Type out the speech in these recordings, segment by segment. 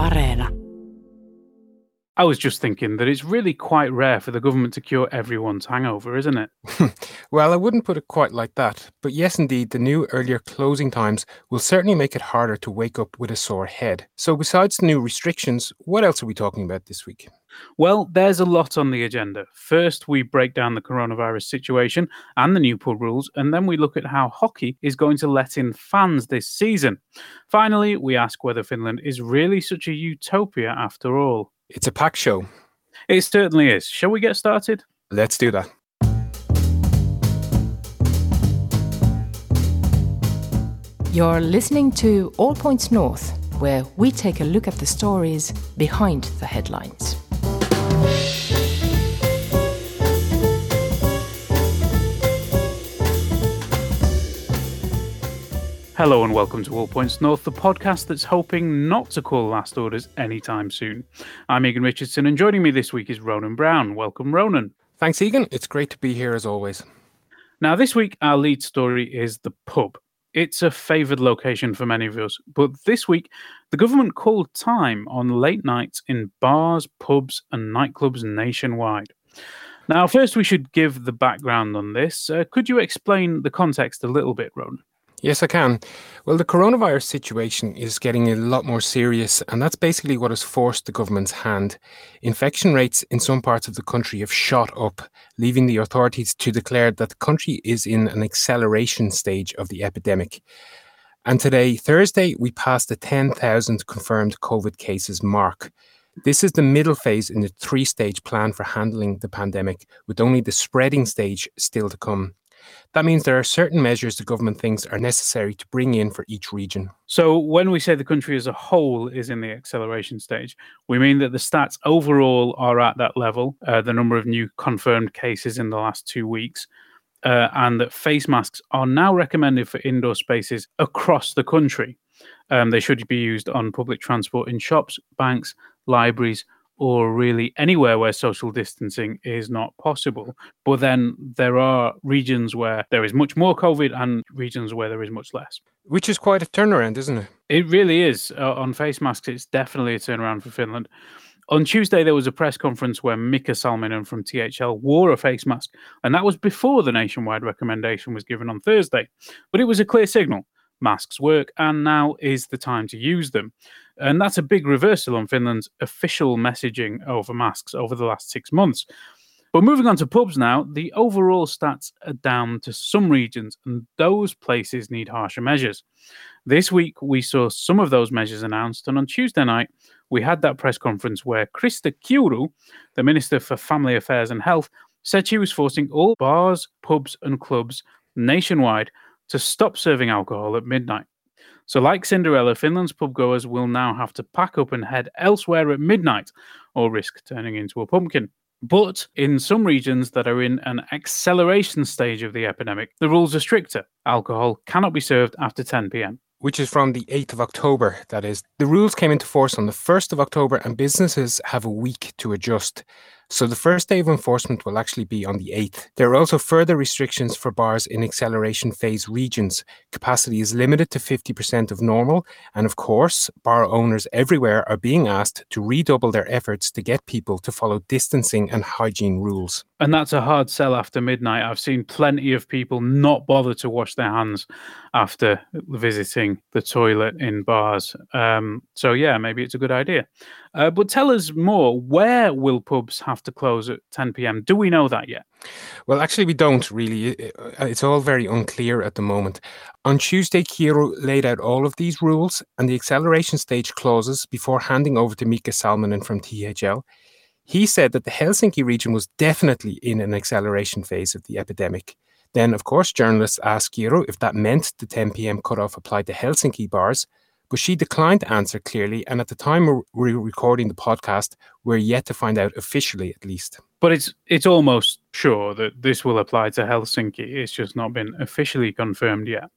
Areena. I was just thinking that it's really quite rare for the government to cure everyone's hangover, isn't it? well, I wouldn't put it quite like that. But yes, indeed, the new earlier closing times will certainly make it harder to wake up with a sore head. So, besides the new restrictions, what else are we talking about this week? Well, there's a lot on the agenda. First, we break down the coronavirus situation and the new pub rules, and then we look at how hockey is going to let in fans this season. Finally, we ask whether Finland is really such a utopia after all. It's a packed show. It certainly is. Shall we get started? Let's do that. You're listening to All Points North, where we take a look at the stories behind the headlines. Hello and welcome to All Points North, the podcast that's hoping not to call last orders anytime soon. I'm Egan Richardson, and joining me this week is Ronan Brown. Welcome, Ronan. Thanks, Egan. It's great to be here as always. Now, this week, our lead story is the pub. It's a favoured location for many of us, but this week, the government called time on late nights in bars, pubs, and nightclubs nationwide. Now, first, we should give the background on this. Uh, could you explain the context a little bit, Ronan? Yes, I can. Well, the coronavirus situation is getting a lot more serious, and that's basically what has forced the government's hand. Infection rates in some parts of the country have shot up, leaving the authorities to declare that the country is in an acceleration stage of the epidemic. And today, Thursday, we passed the 10,000 confirmed COVID cases mark. This is the middle phase in the three stage plan for handling the pandemic, with only the spreading stage still to come. That means there are certain measures the government thinks are necessary to bring in for each region. So, when we say the country as a whole is in the acceleration stage, we mean that the stats overall are at that level, uh, the number of new confirmed cases in the last two weeks, uh, and that face masks are now recommended for indoor spaces across the country. Um, they should be used on public transport in shops, banks, libraries, or really anywhere where social distancing is not possible. But then there are regions where there is much more COVID and regions where there is much less. Which is quite a turnaround, isn't it? It really is. Uh, on face masks, it's definitely a turnaround for Finland. On Tuesday, there was a press conference where Mika Salminen from THL wore a face mask, and that was before the nationwide recommendation was given on Thursday. But it was a clear signal masks work, and now is the time to use them. And that's a big reversal on Finland's official messaging over masks over the last six months. But moving on to pubs now, the overall stats are down to some regions, and those places need harsher measures. This week, we saw some of those measures announced, and on Tuesday night, we had that press conference where Krista Kiuru, the Minister for Family Affairs and Health, said she was forcing all bars, pubs, and clubs nationwide to stop serving alcohol at midnight. So, like Cinderella, Finland's pub goers will now have to pack up and head elsewhere at midnight or risk turning into a pumpkin. But in some regions that are in an acceleration stage of the epidemic, the rules are stricter. Alcohol cannot be served after 10 pm which is from the 8th of October, that is. The rules came into force on the 1st of October, and businesses have a week to adjust. So the first day of enforcement will actually be on the 8th. There are also further restrictions for bars in acceleration phase regions. Capacity is limited to 50% of normal. And of course, bar owners everywhere are being asked to redouble their efforts to get people to follow distancing and hygiene rules. And that's a hard sell after midnight. I've seen plenty of people not bother to wash their hands after visiting the toilet in bars. Um, so, yeah, maybe it's a good idea. Uh, but tell us more. Where will pubs have to close at 10 p.m.? Do we know that yet? Well, actually, we don't really. It's all very unclear at the moment. On Tuesday, Kiuru laid out all of these rules and the acceleration stage clauses before handing over to Mika Salminen from THL. He said that the Helsinki region was definitely in an acceleration phase of the epidemic. Then, of course, journalists asked Kiuru if that meant the 10 p.m. cutoff applied to Helsinki bars, but she declined to answer clearly. And at the time we're recording the podcast, we're yet to find out officially, at least. But it's it's almost sure that this will apply to Helsinki. It's just not been officially confirmed yet.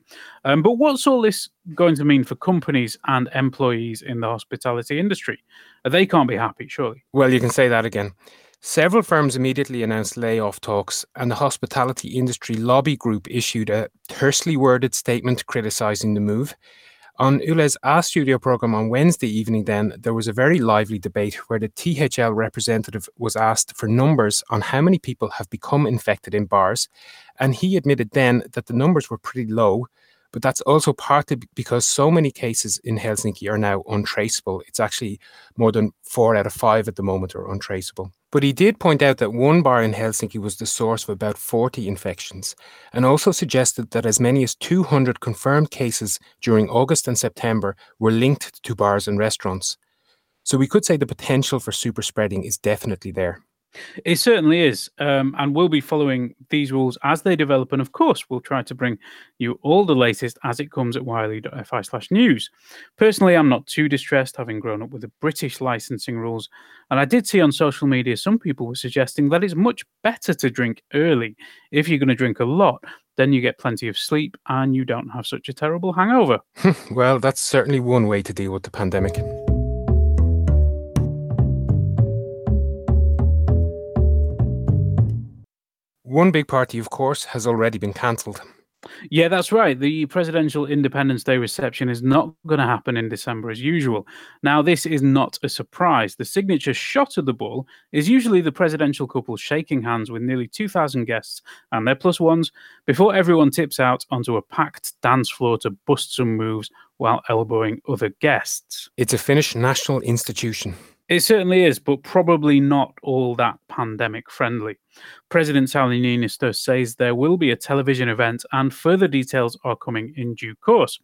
Um, but what's all this going to mean for companies and employees in the hospitality industry? They can't be happy, surely. Well, you can say that again. Several firms immediately announced layoff talks, and the hospitality industry lobby group issued a tersely worded statement criticizing the move. On Yle's A Studio program on Wednesday evening, then, there was a very lively debate where the THL representative was asked for numbers on how many people have become infected in bars. And he admitted then that the numbers were pretty low, but that's also partly because so many cases in Helsinki are now untraceable. It's actually more than four out of five at the moment are untraceable. But he did point out that one bar in Helsinki was the source of about 40 infections, and also suggested that as many as 200 confirmed cases during August and September were linked to bars and restaurants. So we could say the potential for super spreading is definitely there. It certainly is. Um, and we'll be following these rules as they develop. And of course, we'll try to bring you all the latest as it comes at yle.fi slash news. Personally, I'm not too distressed having grown up with the British licensing rules. And I did see on social media some people were suggesting that it's much better to drink early. If you're going to drink a lot, then you get plenty of sleep and you don't have such a terrible hangover. well, that's certainly one way to deal with the pandemic. One big party, of course, has already been cancelled. Yeah, that's right. The presidential Independence Day reception is not going to happen in December as usual. Now, this is not a surprise. The signature shot of the ball is usually the presidential couple shaking hands with nearly 2,000 guests and their plus ones before everyone tips out onto a packed dance floor to bust some moves while elbowing other guests. It's a Finnish national institution. It certainly is, but probably not all that pandemic friendly. President Sauli Niinistö says there will be a television event and further details are coming in due course.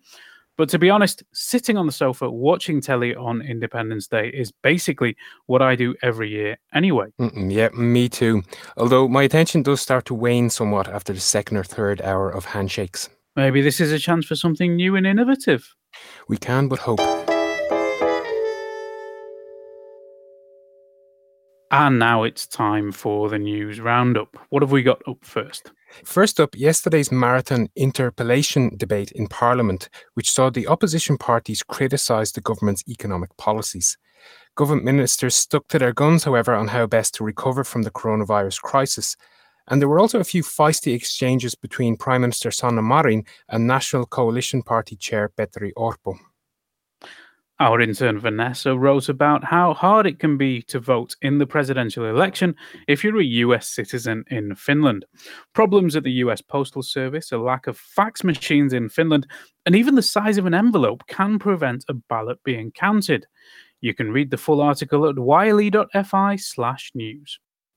But to be honest, sitting on the sofa watching telly on Independence Day is basically what I do every year anyway. Mm-mm, yeah, me too. Although my attention does start to wane somewhat after the second or third hour of handshakes. Maybe this is a chance for something new and innovative. We can but hope. And now it's time for the news roundup. What have we got up first? First up, yesterday's marathon interpellation debate in Parliament, which saw the opposition parties criticise the government's economic policies. Government ministers stuck to their guns, however, on how best to recover from the coronavirus crisis. And there were also a few feisty exchanges between Prime Minister Sanna Marin and National Coalition Party Chair Petri Orpo. Our intern Vanessa wrote about how hard it can be to vote in the presidential election if you're a US citizen in Finland. Problems at the US Postal Service, a lack of fax machines in Finland, and even the size of an envelope can prevent a ballot being counted. You can read the full article at yle.fi/news.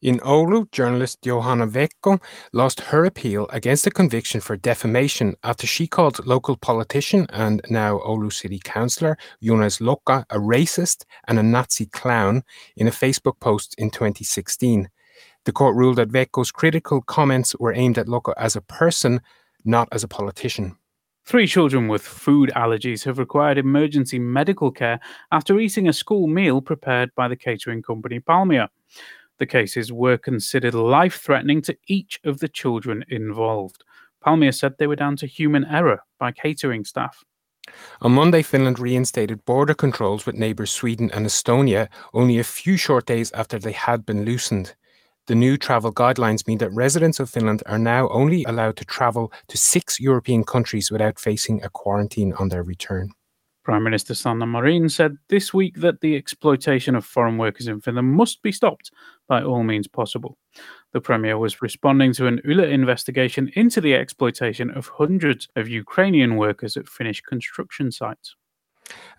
In Oulu, journalist Johanna Vehkoo lost her appeal against a conviction for defamation after she called local politician and now Oulu city councillor Junes Lokka a racist and a Nazi clown in a Facebook post in 2016. The court ruled that Vehkoo's critical comments were aimed at Lokka as a person, not as a politician. Three children with food allergies have required emergency medical care after eating a school meal prepared by the catering company Palmia. The cases were considered life threatening to each of the children involved. Palmia said they were down to human error by catering staff. On Monday, Finland reinstated border controls with neighbours Sweden and Estonia only a few short days after they had been loosened. The new travel guidelines mean that residents of Finland are now only allowed to travel to six European countries without facing a quarantine on their return. Prime Minister Sanna Marin said this week that the exploitation of foreign workers in Finland must be stopped by all means possible. The Premier was responding to an Yle investigation into the exploitation of hundreds of Ukrainian workers at Finnish construction sites.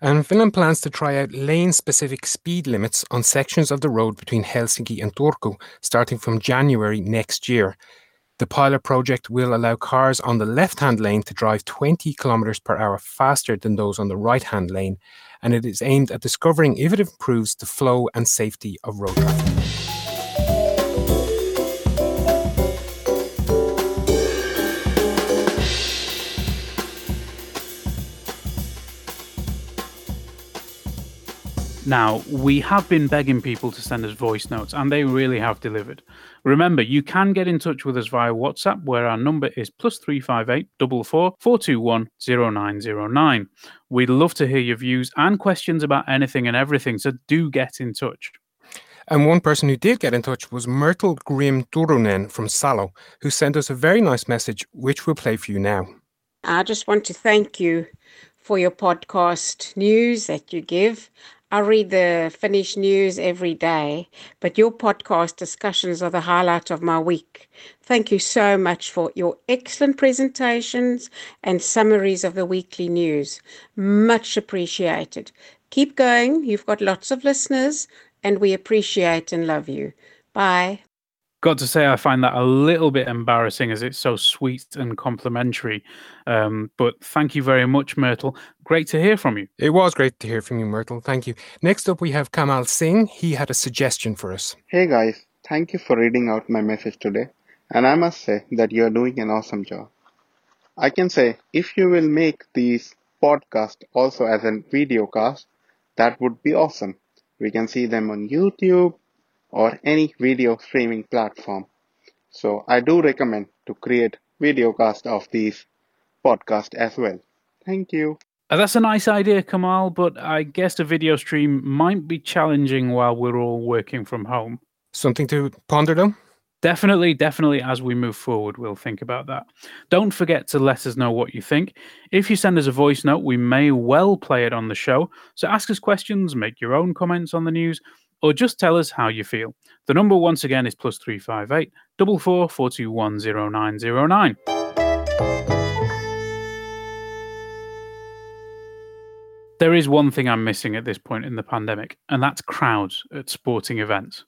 And Finland plans to try out lane specific speed limits on sections of the road between Helsinki and Turku starting from January next year. The pilot project will allow cars on the left hand lane to drive 20 kilometers per hour faster than those on the right hand lane, and it is aimed at discovering if it improves the flow and safety of road traffic. Now, we have been begging people to send us voice notes, and they really have delivered. Remember, you can get in touch with us via WhatsApp, where our number is plus three five eight double four four two one zero nine zero nine. We'd love to hear your views and questions about anything and everything, so do get in touch. And one person who did get in touch was Myrtle Grim Turunen from Salo, who sent us a very nice message, which we'll play for you now. I just want to thank you for your podcast news that you give. I read the Finnish news every day, but your podcast discussions are the highlight of my week. Thank you so much for your excellent presentations and summaries of the weekly news. Much appreciated. Keep going. You've got lots of listeners, and we appreciate and love you. Bye. Got to say, I find that a little bit embarrassing as it's so sweet and complimentary. Um, but thank you very much, Myrtle. Great to hear from you. It was great to hear from you, Myrtle. Thank you. Next up, we have Kamal Singh. He had a suggestion for us. Hey guys, thank you for reading out my message today. And I must say that you are doing an awesome job. I can say if you will make these podcasts also as a video cast, that would be awesome. We can see them on YouTube, or any video streaming platform. So I do recommend to create video videocast of these podcasts as well. Thank you. Uh, that's a nice idea, Kamal, but I guess a video stream might be challenging while we're all working from home. Something to ponder though? Definitely, definitely, as we move forward, we'll think about that. Don't forget to let us know what you think. If you send us a voice note, we may well play it on the show. So ask us questions, make your own comments on the news, or just tell us how you feel. The number once again is plus 358 44 421 0909. There is one thing I'm missing at this point in the pandemic, and that's crowds at sporting events.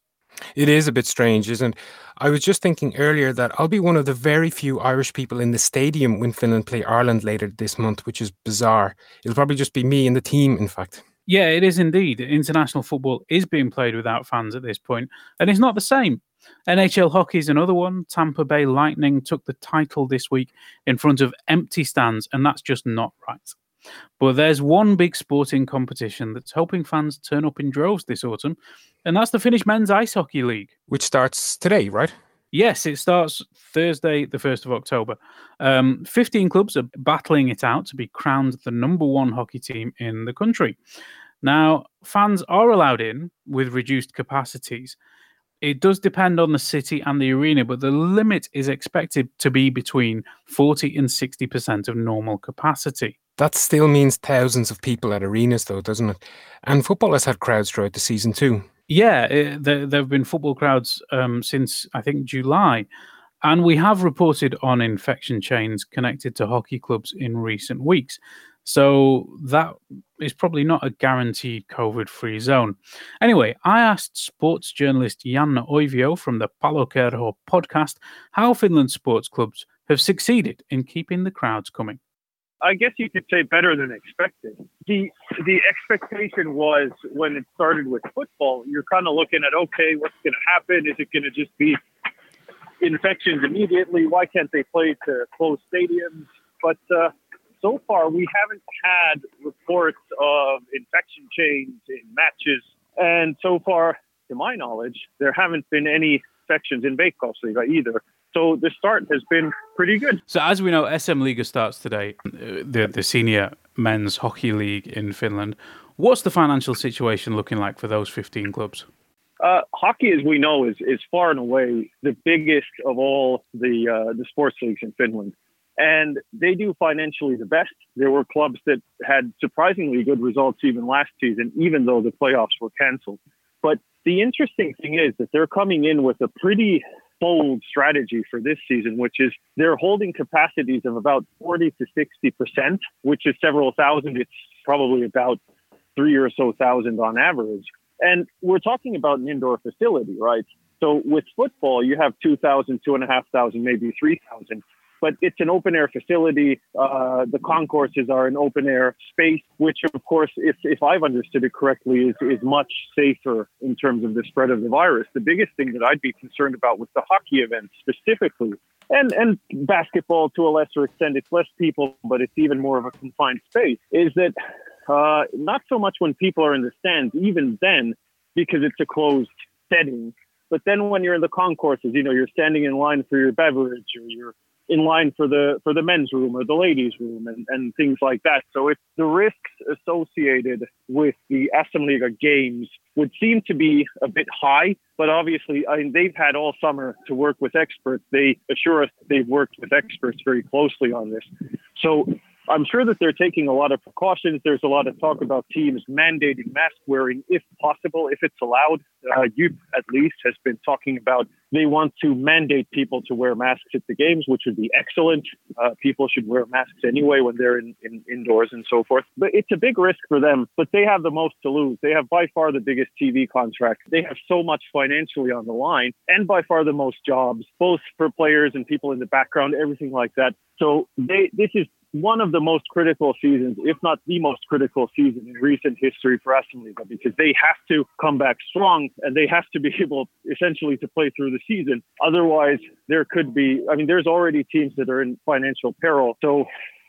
It is a bit strange, isn't it? I was just thinking earlier that I'll be one of the very few Irish people in the stadium when Finland play Ireland later this month, which is bizarre. It'll probably just be me and the team, in fact. Yeah, it is indeed. International football is being played without fans at this point, and it's not the same. NHL hockey is another one. Tampa Bay Lightning took the title this week in front of empty stands, and that's just not right. But there's one big sporting competition that's hoping fans turn up in droves this autumn, and that's the Finnish Men's Ice Hockey League. Which starts today, right? Yes, it starts Thursday, the 1st of October. Um, 15 clubs are battling it out to be crowned the number one hockey team in the country. Now, fans are allowed in with reduced capacities. It does depend on the city and the arena, but the limit is expected to be between 40 and 60% of normal capacity. That still means thousands of people at arenas, though, doesn't it? And football has had crowds throughout the season, too. Yeah, it, there, there have been football crowds um, since I think July. And we have reported on infection chains connected to hockey clubs in recent weeks. So that is probably not a guaranteed COVID free zone. Anyway, I asked sports journalist Janne Oivio from the Palokerho podcast how Finland sports clubs have succeeded in keeping the crowds coming. I guess you could say better than expected. The the expectation was when it started with football, you're kind of looking at okay, what's going to happen? Is it going to just be infections immediately? Why can't they play to closed stadiums? But uh, so far, we haven't had reports of infection chains in matches, and so far, to my knowledge, there haven't been any infections in Veikkausliiga either. So the start has been pretty good. So as we know, SM Liiga starts today, uh, the the senior men's hockey league in Finland. What's the financial situation looking like for those 15 clubs? Uh, hockey, as we know, is is far and away the biggest of all the uh, the sports leagues in Finland, and they do financially the best. There were clubs that had surprisingly good results even last season, even though the playoffs were canceled. But the interesting thing is that they're coming in with a pretty bold strategy for this season, which is they're holding capacities of about 40 to 60%, which is several thousand. It's probably about three or so thousand on average. And we're talking about an indoor facility, right? So with football, you have 2,000, 2,500, maybe 3,000 but it's an open air facility. Uh, the concourses are an open air space, which, of course, if, if I've understood it correctly, is, is much safer in terms of the spread of the virus. The biggest thing that I'd be concerned about with the hockey events specifically, and, and basketball to a lesser extent, it's less people, but it's even more of a confined space, is that uh, not so much when people are in the stands, even then, because it's a closed setting. But then when you're in the concourses, you know, you're standing in line for your beverage or you're in line for the for the men's room or the ladies' room and, and things like that. So it's the risks associated with the SM Liiga games would seem to be a bit high, but obviously I mean, they've had all summer to work with experts. They assure us they've worked with experts very closely on this. So I'm sure that they're taking a lot of precautions. There's a lot of talk about teams mandating mask wearing if possible, if it's allowed. Uh, youth, at least, has been talking about they want to mandate people to wear masks at the games, which would be excellent. Uh, people should wear masks anyway when they're in, in, indoors and so forth. But it's a big risk for them. But they have the most to lose. They have by far the biggest TV contract. They have so much financially on the line, and by far the most jobs, both for players and people in the background, everything like that. So they, this is one of the most critical seasons, if not the most critical season in recent history for Aston Villa, because they have to come back strong and they have to be able essentially to play through the season. Otherwise, there could be, I mean, there's already teams that are in financial peril. So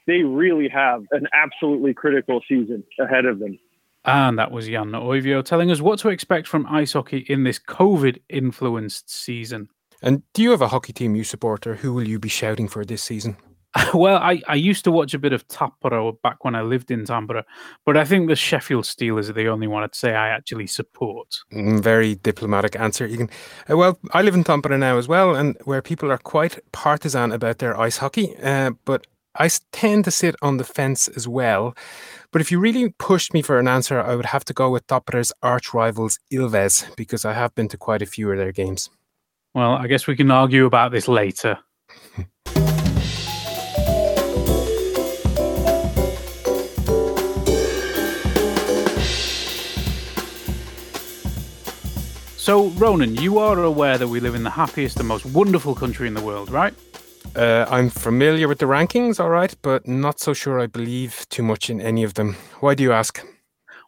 they really have an absolutely critical season ahead of them. And that was Jan Oivio telling us what to expect from ice hockey in this COVID influenced season. And do you have a hockey team you support, or who will you be shouting for this season? Well, I, I used to watch a bit of Tappara back when I lived in Tampere, but I think the Sheffield Steelers are the only one I'd say I actually support. Mm, very diplomatic answer. You can, uh, well, I live in Tampere now as well, and where people are quite partisan about their ice hockey, uh, but I tend to sit on the fence as well. But if you really pushed me for an answer, I would have to go with Tappara's arch rivals Ilves because I have been to quite a few of their games. Well, I guess we can argue about this later. So, Ronan, you are aware that we live in the happiest and most wonderful country in the world, right? Uh, I'm familiar with the rankings, all right, but not so sure I believe too much in any of them. Why do you ask?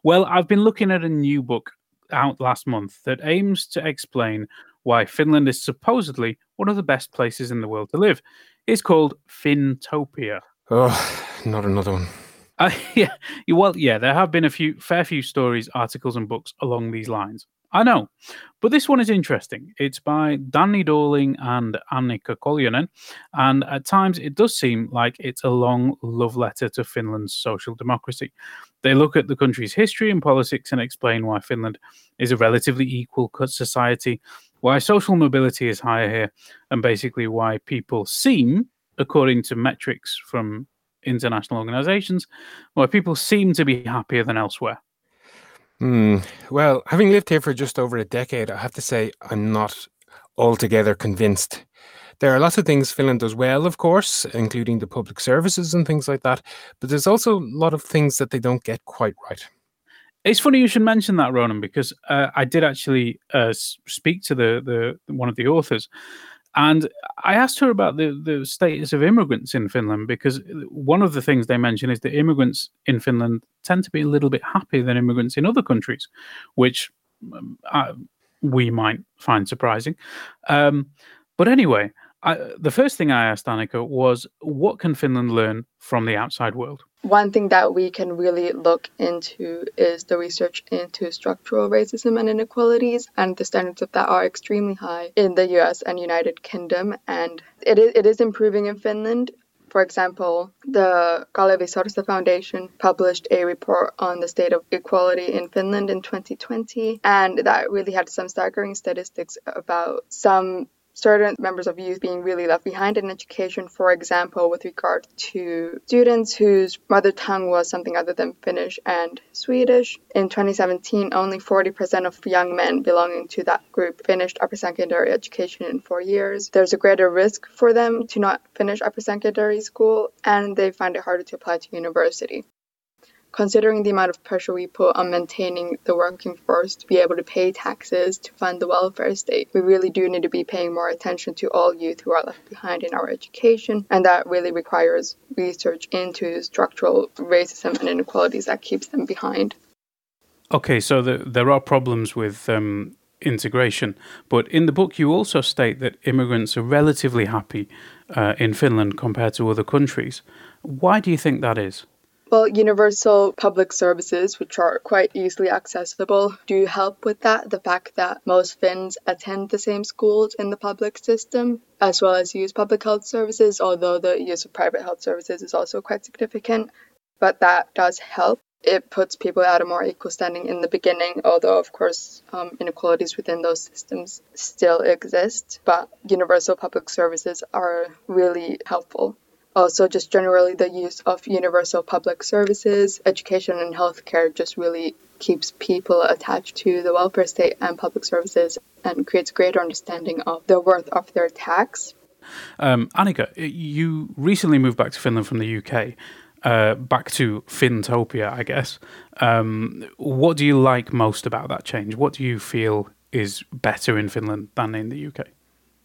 Well, I've been looking at a new book out last month that aims to explain why Finland is supposedly one of the best places in the world to live. It's called Finntopia. Oh, not another one. Uh, yeah, well, yeah, there have been a few, fair few stories, articles, and books along these lines. I know, but this one is interesting. It's by Danny Dorling and Annika Koljonen, and at times it does seem like it's a long love letter to Finland's social democracy. They look at the country's history and politics and explain why Finland is a relatively equal society, why social mobility is higher here, and basically why people seem, according to metrics from international organizations, why people seem to be happier than elsewhere. Hmm. Well, having lived here for just over a decade, I have to say I'm not altogether convinced. There are lots of things Finland does well, of course, including the public services and things like that. But there's also a lot of things that they don't get quite right. It's funny you should mention that, Ronan, because uh, I did actually uh, speak to the, the one of the authors, and I asked her about the, the status of immigrants in Finland because one of the things they mention is that immigrants in Finland tend to be a little bit happier than immigrants in other countries, which um, uh, we might find surprising. Um, but anyway, I, the first thing I asked Annika was, what can Finland learn from the outside world? One thing that we can really look into is the research into structural racism and inequalities, and the standards of that are extremely high in the US and United Kingdom, and it is, it is improving in Finland. For example, the Kalevi Sorsa Foundation published a report on the state of equality in Finland in 2020, and that really had some staggering statistics about some certain members of youth being really left behind in education, for example, with regard to students whose mother tongue was something other than Finnish and Swedish. In 2017, only 40% of young men belonging to that group finished upper secondary education in four years. There's a greater risk for them to not finish upper secondary school, and they find it harder to apply to university considering the amount of pressure we put on maintaining the working force to be able to pay taxes to fund the welfare state, we really do need to be paying more attention to all youth who are left behind in our education, and that really requires research into structural racism and inequalities that keeps them behind. Okay, so the, there are problems with um, integration, but in the book you also state that immigrants are relatively happy uh, in Finland compared to other countries. Why do you think that is? Well, universal public services, which are quite easily accessible, do help with that. The fact that most Finns attend the same schools in the public system, as well as use public health services, although the use of private health services is also quite significant. But that does help. It puts people at a more equal standing in the beginning, although, of course, um, inequalities within those systems still exist. But universal public services are really helpful. Also, just generally, the use of universal public services, education, and healthcare just really keeps people attached to the welfare state and public services and creates greater understanding of the worth of their tax. Um, Annika, you recently moved back to Finland from the UK, uh, back to Finntopia, I guess. Um, what do you like most about that change? What do you feel is better in Finland than in the UK?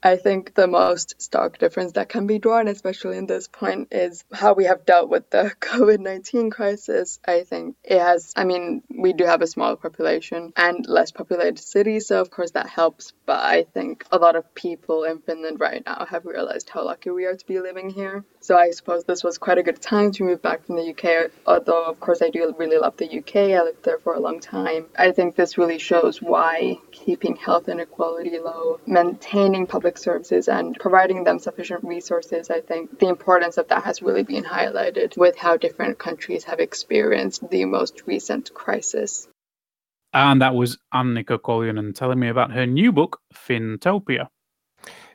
I think the most stark difference that can be drawn, especially in this point, is how we have dealt with the COVID 19 crisis. I think it has, I mean, we do have a smaller population and less populated cities, so of course that helps. But I think a lot of people in Finland right now have realized how lucky we are to be living here. So I suppose this was quite a good time to move back from the UK, although, of course, I do really love the UK. I lived there for a long time. I think this really shows why keeping health inequality low, maintaining public services, and providing them sufficient resources, I think the importance of that has really been highlighted with how different countries have experienced the most recent crisis. And that was Annika Koljonen telling me about her new book, Finntopia.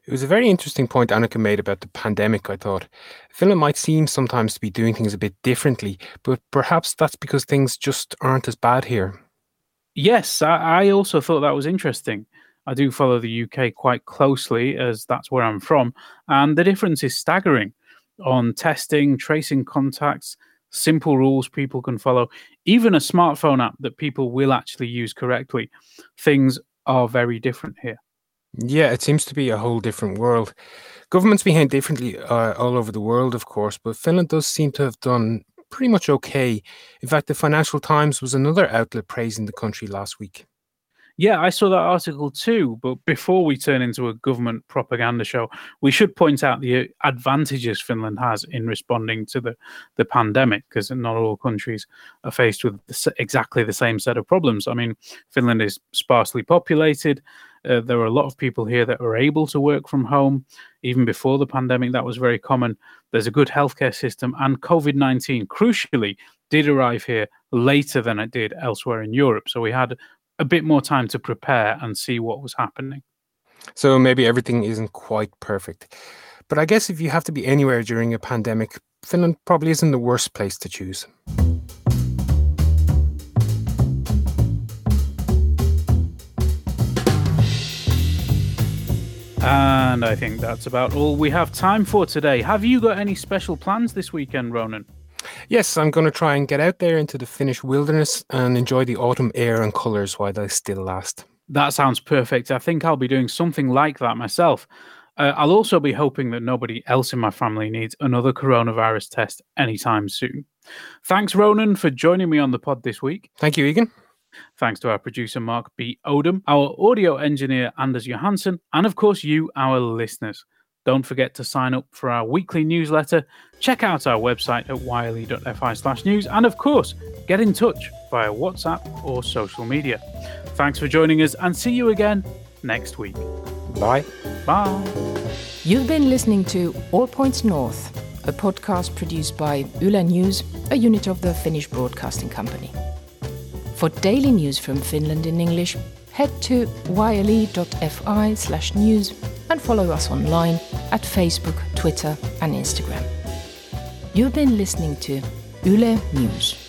It was a very interesting point Annika made about the pandemic, I thought. Finland might seem sometimes to be doing things a bit differently, but perhaps that's because things just aren't as bad here. Yes, I, I also thought that was interesting. I do follow the UK quite closely as that's where I'm from, and the difference is staggering on testing, tracing contacts, simple rules people can follow, even a smartphone app that people will actually use correctly. Things are very different here. Yeah, it seems to be a whole different world. Governments behave differently uh, all over the world, of course, but Finland does seem to have done pretty much okay. In fact, the Financial Times was another outlet praising the country last week. Yeah, I saw that article too. But before we turn into a government propaganda show, we should point out the advantages Finland has in responding to the, the pandemic, because not all countries are faced with exactly the same set of problems. I mean, Finland is sparsely populated. Uh, there are a lot of people here that are able to work from home. Even before the pandemic, that was very common. There's a good healthcare system, and COVID 19, crucially, did arrive here later than it did elsewhere in Europe. So we had a bit more time to prepare and see what was happening. So maybe everything isn't quite perfect. But I guess if you have to be anywhere during a pandemic, Finland probably isn't the worst place to choose. And I think that's about all we have time for today. Have you got any special plans this weekend, Ronan? Yes, I'm going to try and get out there into the Finnish wilderness and enjoy the autumn air and colours while they still last. That sounds perfect. I think I'll be doing something like that myself. Uh, I'll also be hoping that nobody else in my family needs another coronavirus test anytime soon. Thanks, Ronan, for joining me on the pod this week. Thank you, Egan. Thanks to our producer, Mark B. Odom, our audio engineer, Anders Johansson, and of course, you, our listeners. Don't forget to sign up for our weekly newsletter, check out our website at yle.fi slash news, and of course, get in touch via WhatsApp or social media. Thanks for joining us and see you again next week. Bye. Bye. You've been listening to All Points North, a podcast produced by Yle News, a unit of the Finnish Broadcasting Company. For daily news from Finland in English, head to yle.fi slash news and follow us online at Facebook, Twitter, and Instagram. You've been listening to Yle News.